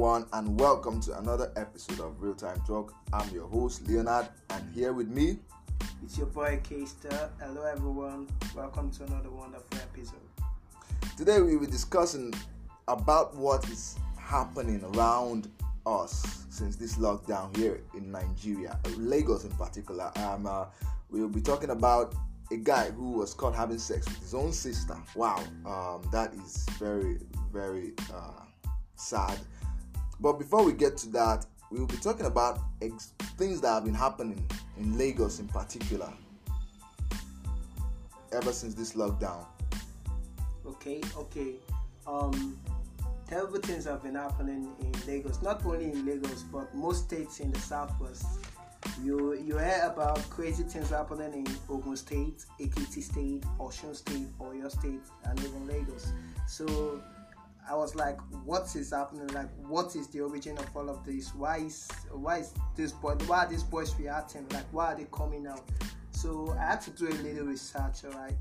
everyone, and welcome to another episode of Real Time Talk. I'm your host, Leonard, and here with me, It's your boy K Star. Hello everyone. Welcome to another wonderful episode. today we will be discussing about what is happening around us since this lockdown here in Nigeria, Lagos in particular. Um, uh, we will be talking about a guy who was caught having sex with his own sister. Wow, um, that is very, very uh, sad. But before we get to that, we will be talking about ex- things that have been happening in Lagos in particular ever since this lockdown. Okay, okay. Um terrible things have been happening in Lagos. Not only in Lagos, but most states in the southwest. You you hear about crazy things happening in Ogun State, Ekiti State, Osun State, Oyo State, and even Lagos. So I was like, what is happening? Like, what is the origin of all of this? Why is why is this boy? Why are these boys reacting? Like, why are they coming out? So I had to do a little research, alright.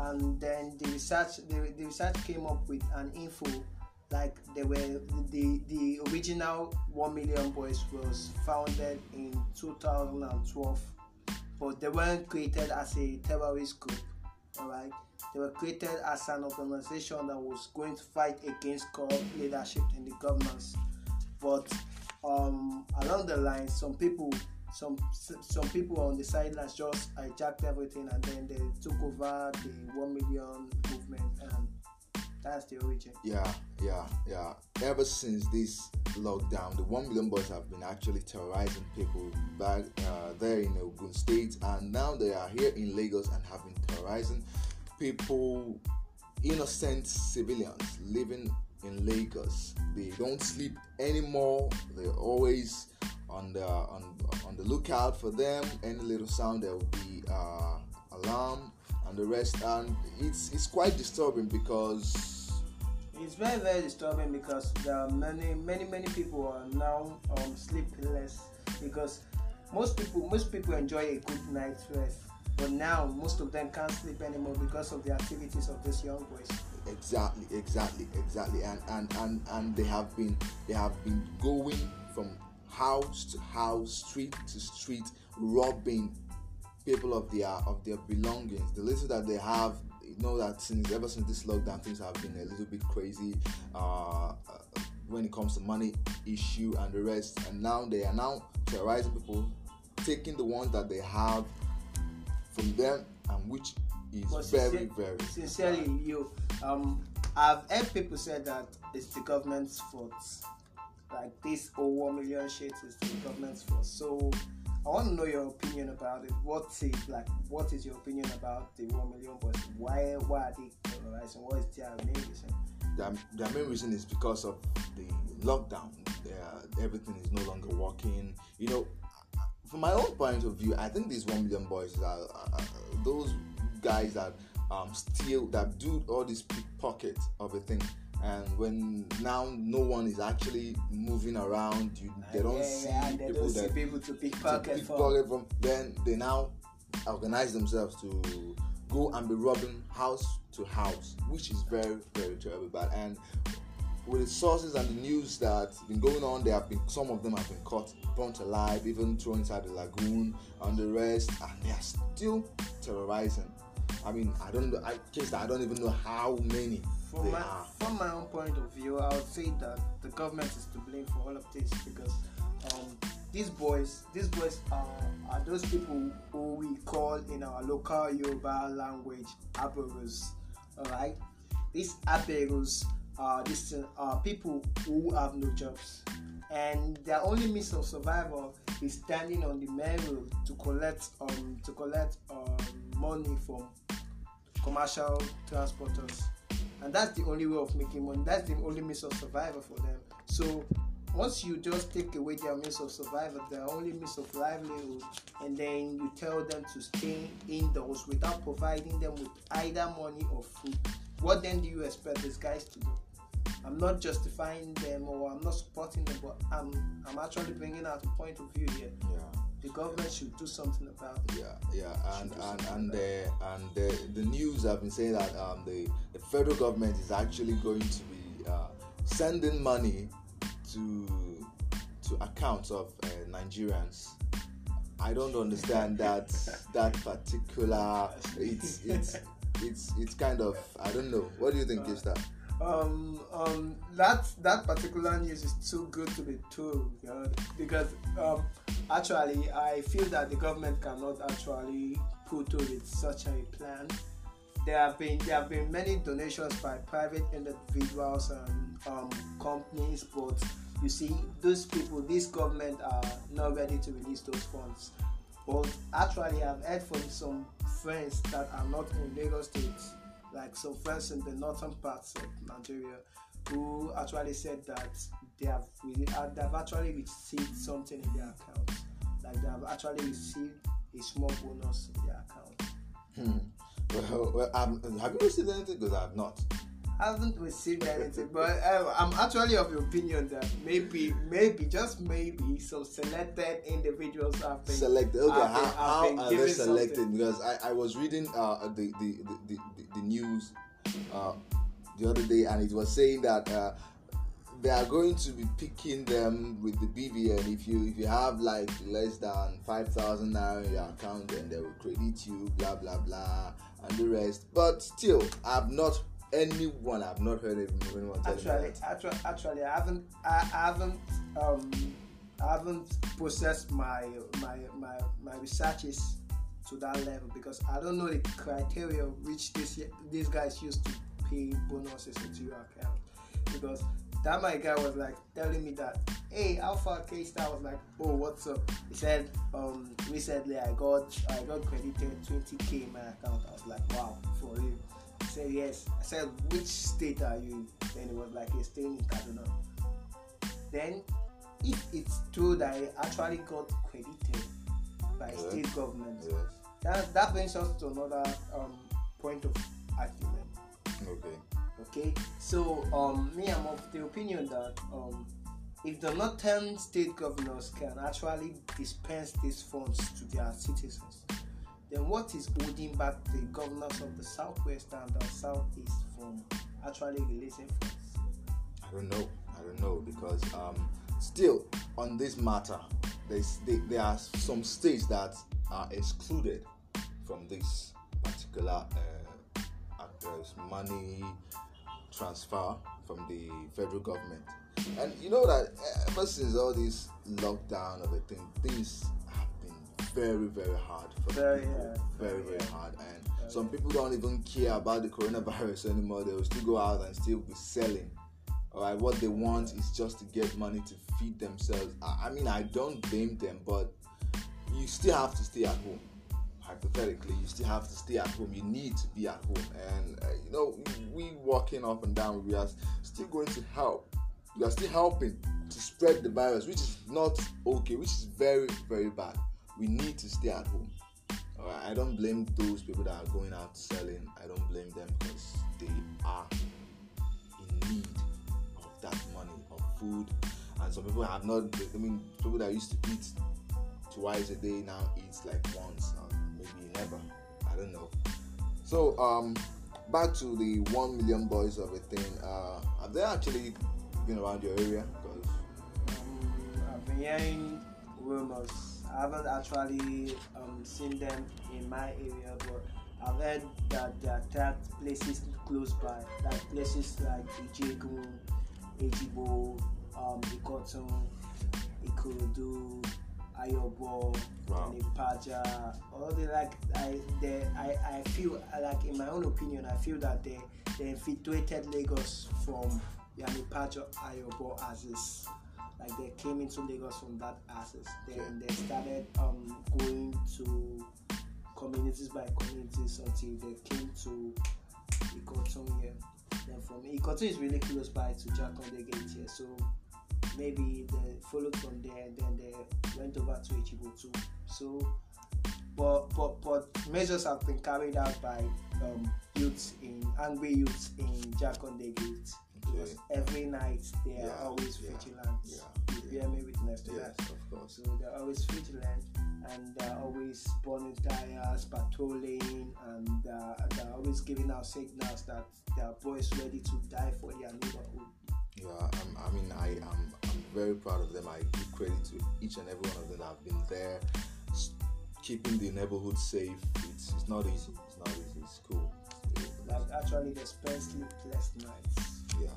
And then the research, the, the research came up with an info like they were the the original one million boys was founded in 2012 but they weren't created as a terrorist group all right they were created as an organization that was going to fight against corrupt leadership in the governments. but um, along the line some people some some people on the sidelines just hijacked everything and then they took over the one million movement and that's the origin Yeah, yeah, yeah. Ever since this lockdown, the one million boys have been actually terrorizing people back uh, there in Ogun State, and now they are here in Lagos and have been terrorizing people, innocent civilians living in Lagos. They don't sleep anymore. They're always on the on, on the lookout for them. Any little sound, there will be uh, alarm and the rest. And it's it's quite disturbing because It's very very disturbing because there are many many many people are now um, sleepless because most people most people enjoy a good night's rest, but now most of them can't sleep anymore because of the activities of these young boys. exactly exactly exactly and and and and they have been they have been going from house to house street to street robbing people of their of their belongings the little that they have you know that since ever since this lockdown things have been a little bit crazy uh, uh when it comes to money issue and the rest and now they are now terrorizing people taking the ones that they have from them and which is But very sincer- very sincerely, you um, I've heard people say that it's the government's fault. Like this whole one million shit is the government's fault. So I want to know your opinion about it. What's like? What is your opinion about the one million boys? Why why are they terrorizing? What is their main reason? their, their main reason is because of the lockdown. Their, everything is no longer working. You know, from my own point of view, I think these one million boys are, are, are those guys that um, steal, that do all these pickpockets of a thing. And when now no one is actually moving around, you ah, they don't yeah, see yeah, they people don't see that people to pickpocket from. pickpocket from. Then they now organize themselves to go and be robbing house to house, which is very, very terrible. Bad. And with the sources and the news that's been going on, there have been some of them have been caught, burnt alive, even thrown inside the lagoon, and the rest, and they are still terrorizing. I mean, I don't know. I case I don't even know how many From they my, are. from my own point of view, I would say that the government is to blame for all of this because um, these boys, these boys are, are those people who we call in our local Yoruba language agberos. Alright, these agberos are these are people who have no jobs, and their only means of survival is standing on the main road to collect um to collect um money from commercial transporters and that's the only way of making money. That's the only means of survival for them. So once you just take away their means of survival their only means of livelihood and then you tell them to stay indoors without providing them with either money or food what then do you expect these guys to do? I'm not justifying them or i'm not supporting them but i'm i'm actually bringing out a point of view here. Yeah. The government should do something about it Yeah, yeah, and and and the and the, the news have been saying that um, the the federal government is actually going to be uh, sending money to to accounts of uh, Nigerians, I don't understand that that particular. It's it's it's it's kind of I don't know. What do you think is that? um, um, that that particular news is too good to be true you know, because um, actually I feel that the government cannot actually put through with such a plan. There have been there have been many donations by private individuals and um, companies, but you see, those people, this government are not ready to release those funds. But actually, I've heard from some friends that are not in Lagos State like some friends in the northern parts of Nigeria who actually said that they have they have actually received something in their account. Like they have actually received a small bonus in their account. Hmm. Well, well um, have you received anything? Because I have not I haven't received anything, but uh, I'm actually of the opinion that maybe, maybe, just maybe, some selected individuals have been selected. Okay, have how, how are they selected? Something. Because I, I was reading uh, the, the, the, the, the news uh, the other day, and it was saying that. Uh, they are going to be picking them with the BVN. If you if you have like less than five thousand naira in your account, then they will credit you, blah blah blah, and the rest. But still, I've not anyone. I've not heard anyone actually, actually, actually, I haven't, I, haven't, um, I haven't processed my my my my researches to that level because I don't know the criteria which this these guys used to pay bonuses into your account because that my guy was like telling me that hey alpha k star was like oh what's up he said um recently i got i got credited 20k in my account i was like wow for real He said yes. I said, which state are you in? Then it was like, you're staying in Kaduna. Then, if it's true that I actually got credited by yes. state government, yes. that, that brings us to another um, point of argument. Okay. Okay. So, um, me, I'm of the opinion that um, if the northern state governors can actually dispense these funds to their citizens, then what is holding back the governors of the southwest and the southeast from actually releasing funds? I don't know. I don't know because um, still on this matter, there's, there are some states that are excluded from this particular uh, money transfer from the federal government. And you know that ever since all this lockdown of the thing, things have been very very hard for very, people. Yeah. Very very hard, and some people don't even care about the coronavirus anymore. They will still go out and still be selling. All right, what they want is just to get money to feed themselves. I, I mean, I don't blame them, but you still have to stay at home hypothetically, you still have to stay at home. You need to be at home, and uh, you know we walking up and down. We are still going to help. We are still helping to spread the virus, which is not okay, which is very very bad we need to stay at home. I don't blame those people that are going out selling. I don't blame them because they are in need of that money, of food. And some people have not, I mean, people that used to eat twice a day now eat like once, maybe never. I don't know. So, um, back to the one million boys of a thing. Uh, have they actually been around your area? Because um, I've been hearing rumors I haven't actually um, seen them in my area, but I've heard that they attacked places close by, like places like Ijegun, Ejigbo, um, Ikotun, Ikorodu, Ayobo, wow. Ipaja. All the like, I, they, I, I feel like, in my own opinion, I feel that they, they infiltrated Lagos from Iyana Ipaja, Ayobo as is like they came into Lagos from that access. Then they started um, going to communities by communities until they came to Ikotun here. Then from Ikotun is really close by to Jakande Gate here, so maybe they followed from there and then they went over to Ejigbo too. So, but but but measures have been carried out by um, youths in angry youths in Jakande Gate because every night they are yeah, always yeah, vigilant. Yeah, you bear me witness to yes, that. Of course. So they're always vigilant and they're always burning tires, patrolling, and uh, they're always giving out signals that there are boys ready to die for their neighborhood. Yeah, I'm, I mean, I am I'm very proud of them. I give credit to each and every one of them that have been there, s- keeping the neighborhood safe. It's, it's not easy. It's not easy. It's cool. Like actually, they spent sleepless nights. Yeah.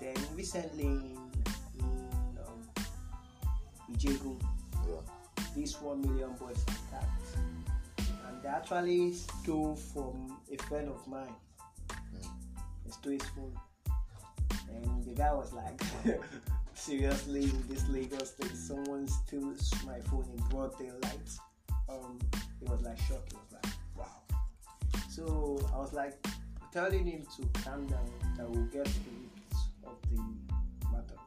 Then recently in, in um, Ijegun, Yeah. these one million boys attacked, and they actually stole from a friend of mine. Mm. They stole his phone, and the guy was like, "Seriously, in this Lagos thing, someone steals my phone in broad daylight." Um, he was like shocked. He was like, "Wow." So I was like telling him to calm down. That we'll get to the root of the matter.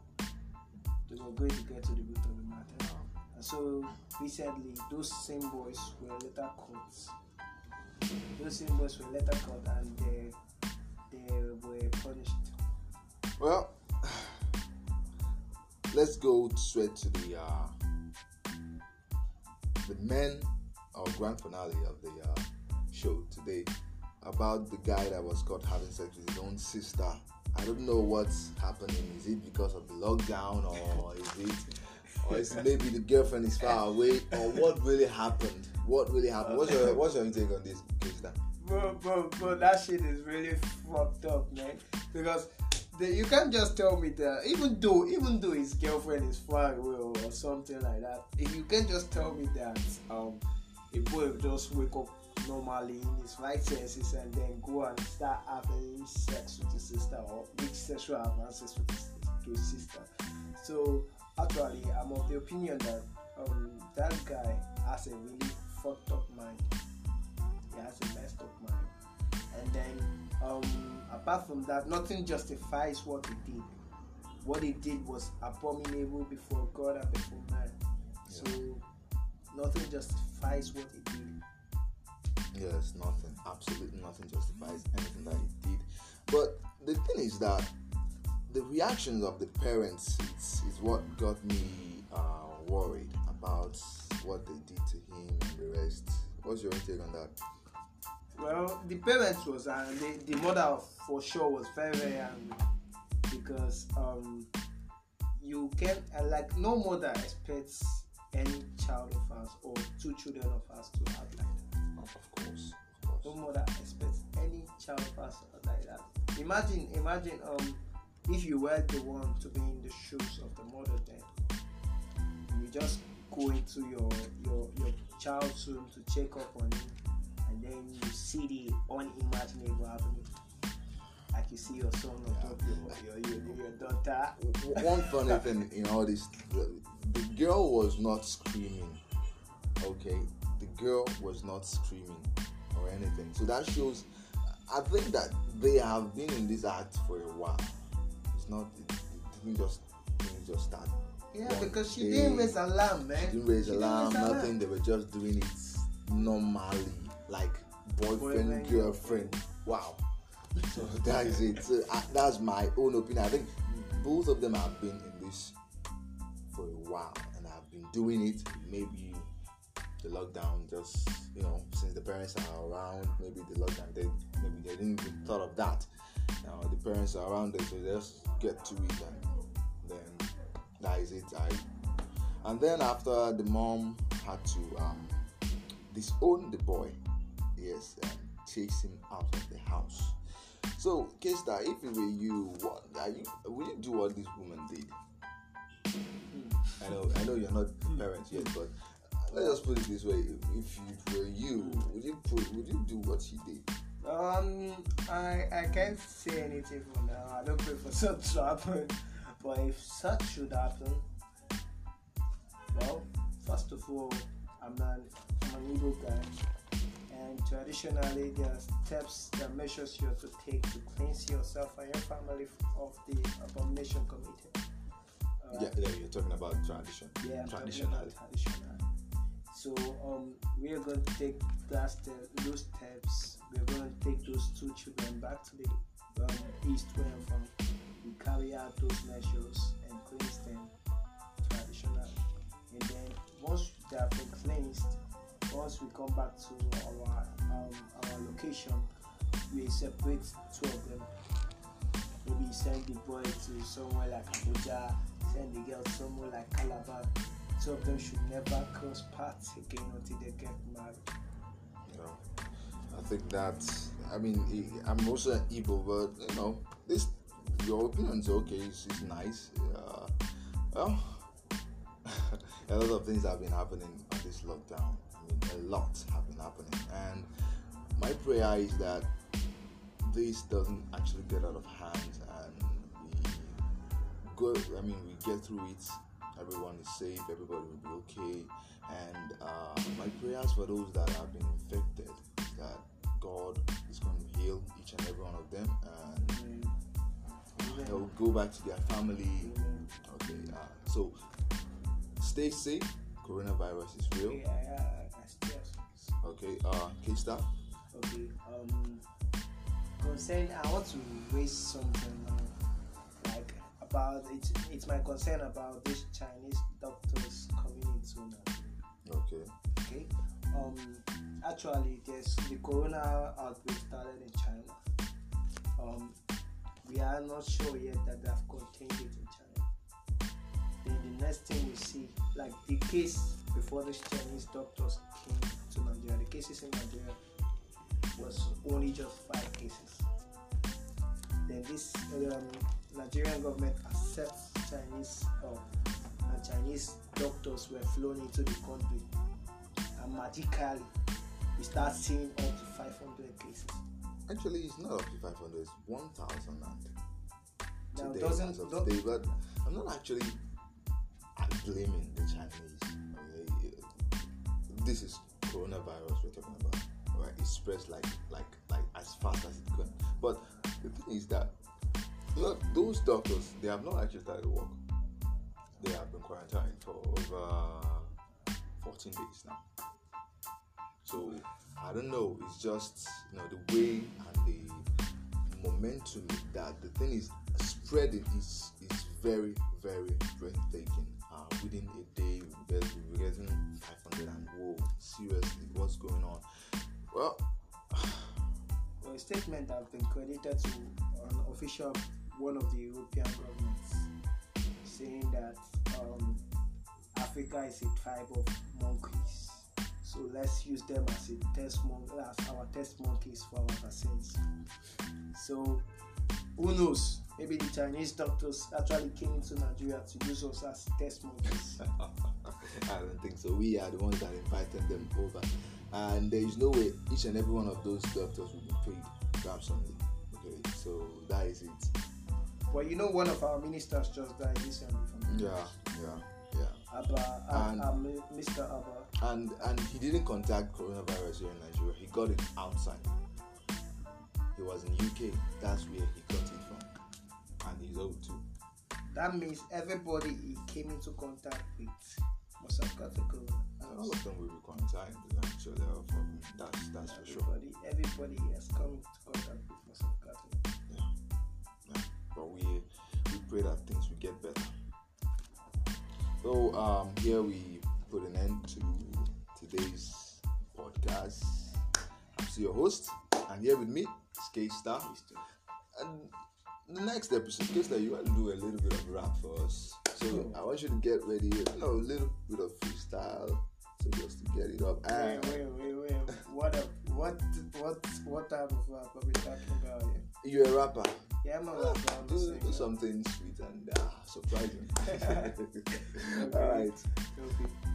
They were going to get to the root of the matter. And so recently, those same boys were later caught. Those same boys were later caught and they, they were punished. Well, let's go straight to the uh, the main or grand finale of the uh, show today about the guy that was caught having sex with his own sister. I don't know what's happening. Is it because of the lockdown, or is it, or is maybe the girlfriend is far away, or what really happened? What really happened? What's your what's your take on this, K Star? Bro, bro, bro, that shit is really fucked up, man. Because the, you can't just tell me that even though even though his girlfriend is far away or, something like that, if you can't just tell me that um a boy just wake up normally in his right senses and then go and start having sex with his sister or make sexual advances with his, his sister. So actually, I'm of the opinion that um that guy has a really fucked up mind. He has a messed up mind. And then um apart from that, nothing justifies what he did. What he did was abominable before God and before man. So nothing justifies what he did. Yes, nothing. Absolutely nothing justifies anything that he did. But the thing is that the reactions of the parents is, is what got me uh, worried about what they did to him and the rest. What's your take on that? Well, the parents was uh, the, the mother for sure was very very angry because um you can uh, like no mother expects any child of us or two children of us to act like that. Of course, of No mother expects any child of us like that. Imagine, imagine um if you were the one to be in the shoes of the mother then you just go into your your your child's room to check up on him and then you see the unimaginable happening. Like you see your son on top of your, your, your, your daughter. One funny thing in all this, the, the girl was not screaming. Okay, the girl was not screaming or anything. So that shows. I think that they have been in this act for a while. It's not. It, it didn't just didn't just start. Yeah, because she day. didn't raise alarm, man. She Didn't raise She alarm, raise nothing. They were just doing it normally, like boyfriend, Boyfriend, girlfriend. Wow. So that is it. So, uh, that's my own opinion. I think both of them have been in this for a while and I've been doing it. Maybe the lockdown just you know since the parents are around, maybe the lockdown they maybe they didn't even thought of that. Now the parents are around them, so they just get to it and then that is it. I and then after the mom had to um, disown the boy, yes, and chase him out of the house. So, K Star, if it were you, what are you? Would you do what this woman did? I know, I know you're not parents yet, but let's just put it this way: if it were you, would you put, would you do what she did? Um, I I can't say anything for now. I don't pray for such to happen. But if such should happen, well, first of all, I'm an I'm an Igbo guy, and traditionally there are steps, are measures you have to take to cleanse yourself and your family of the abomination committed. Yeah, yeah, you're talking about tradition. Yeah, traditionally. about traditional. So um, we are going to take that step, those steps. We are going to take those two children back to the um, east where I'm from. We carry out those measures and cleanse them traditionally. And then once they have been cleansed, once we come back to our um, our location, we separate two of them. maybe send the boy to somewhere like Abuja, send the girl somewhere like Calabar. Two of them should never cross paths again until they get married. know, I think that I mean I'm also an Igbo, but you know this your opinion's okay. It's, it's nice. Uh, well, a lot of things have been happening on this lockdown. A lot have been happening, and my prayer is that this doesn't actually get out of hand and we go. I mean, we get through it. Everyone is safe. Everybody will be okay. And uh, my prayers for those that have been infected is that God is going to heal each and every one of them, and they'll go back to their family. Okay. Uh, so stay safe. Coronavirus is real. Yeah, yeah, Okay. Uh, K-Star. Okay. Um, concern. I want to raise something like about it. It's my concern about this Chinese doctors coming into Nigeria. Okay. Okay. Um, actually, there's the corona outbreak started in China. Um, we are not sure yet that they have contained it in China. Then the next thing we see, like the case before these Chinese doctors came to Nigeria, the cases in Nigeria was only just five cases. Then this um, Nigerian government accepts Chinese uh, and Chinese doctors were flown into the country, and magically we start seeing up to 500 cases. Actually, it's not up to 500. It's 1,000 Now, today, doesn't as of today, but I'm not actually blaming the Chinese. This is coronavirus we're talking about, right? It spreads like like like as fast as it can. But the thing is that look, those doctors they have not actually started to work. They have been quarantined for over 14 days now. So I don't know. It's just you know the way and the momentum that the thing is spreading is is very very breathtaking. Uh, within a day, we're getting 500 and whoa, seriously, what's going on? Well, Well, a statement has been credited to an official of one of the European governments saying that um, Africa is a tribe of monkeys. So let's use them as a test mon- as our test monkeys for our vaccines. So who knows? Maybe the Chinese doctors actually came into Nigeria to use us as test monkeys. I don't think so. We are the ones that invited them over, and there is no way each and every one of those doctors will be paid handsomely. Okay, so that is it. Well, you know, one of our ministers just died recently from Yeah, yeah, yeah. Abba, And- uh, uh, Mr. Abba. and and he didn't contact coronavirus here in Nigeria. He got it outside. He was in UK. That's where he got it from, and he's old too. That means everybody he came into contact with must have got the And all of them will be quarantined. Actually, from that's that's for sure. Everybody, everybody has come into contact with must have gotten it. Yeah. But we we pray that things will get better. So um, here we put an end to today's podcast. I'm still your host, and here with me is K Star. And the next episode, K Star, you want to do a little bit of rap for us. So I want you to get ready, you know, a little bit of freestyle, so just to get it up. Wait, And wait, wait, wait. What, a, what, what, what type of rap are we talking about here? you're a rapper. Yeah, I'm a rapper. I'm do, do something sweet and uh, surprising. All right. Okay.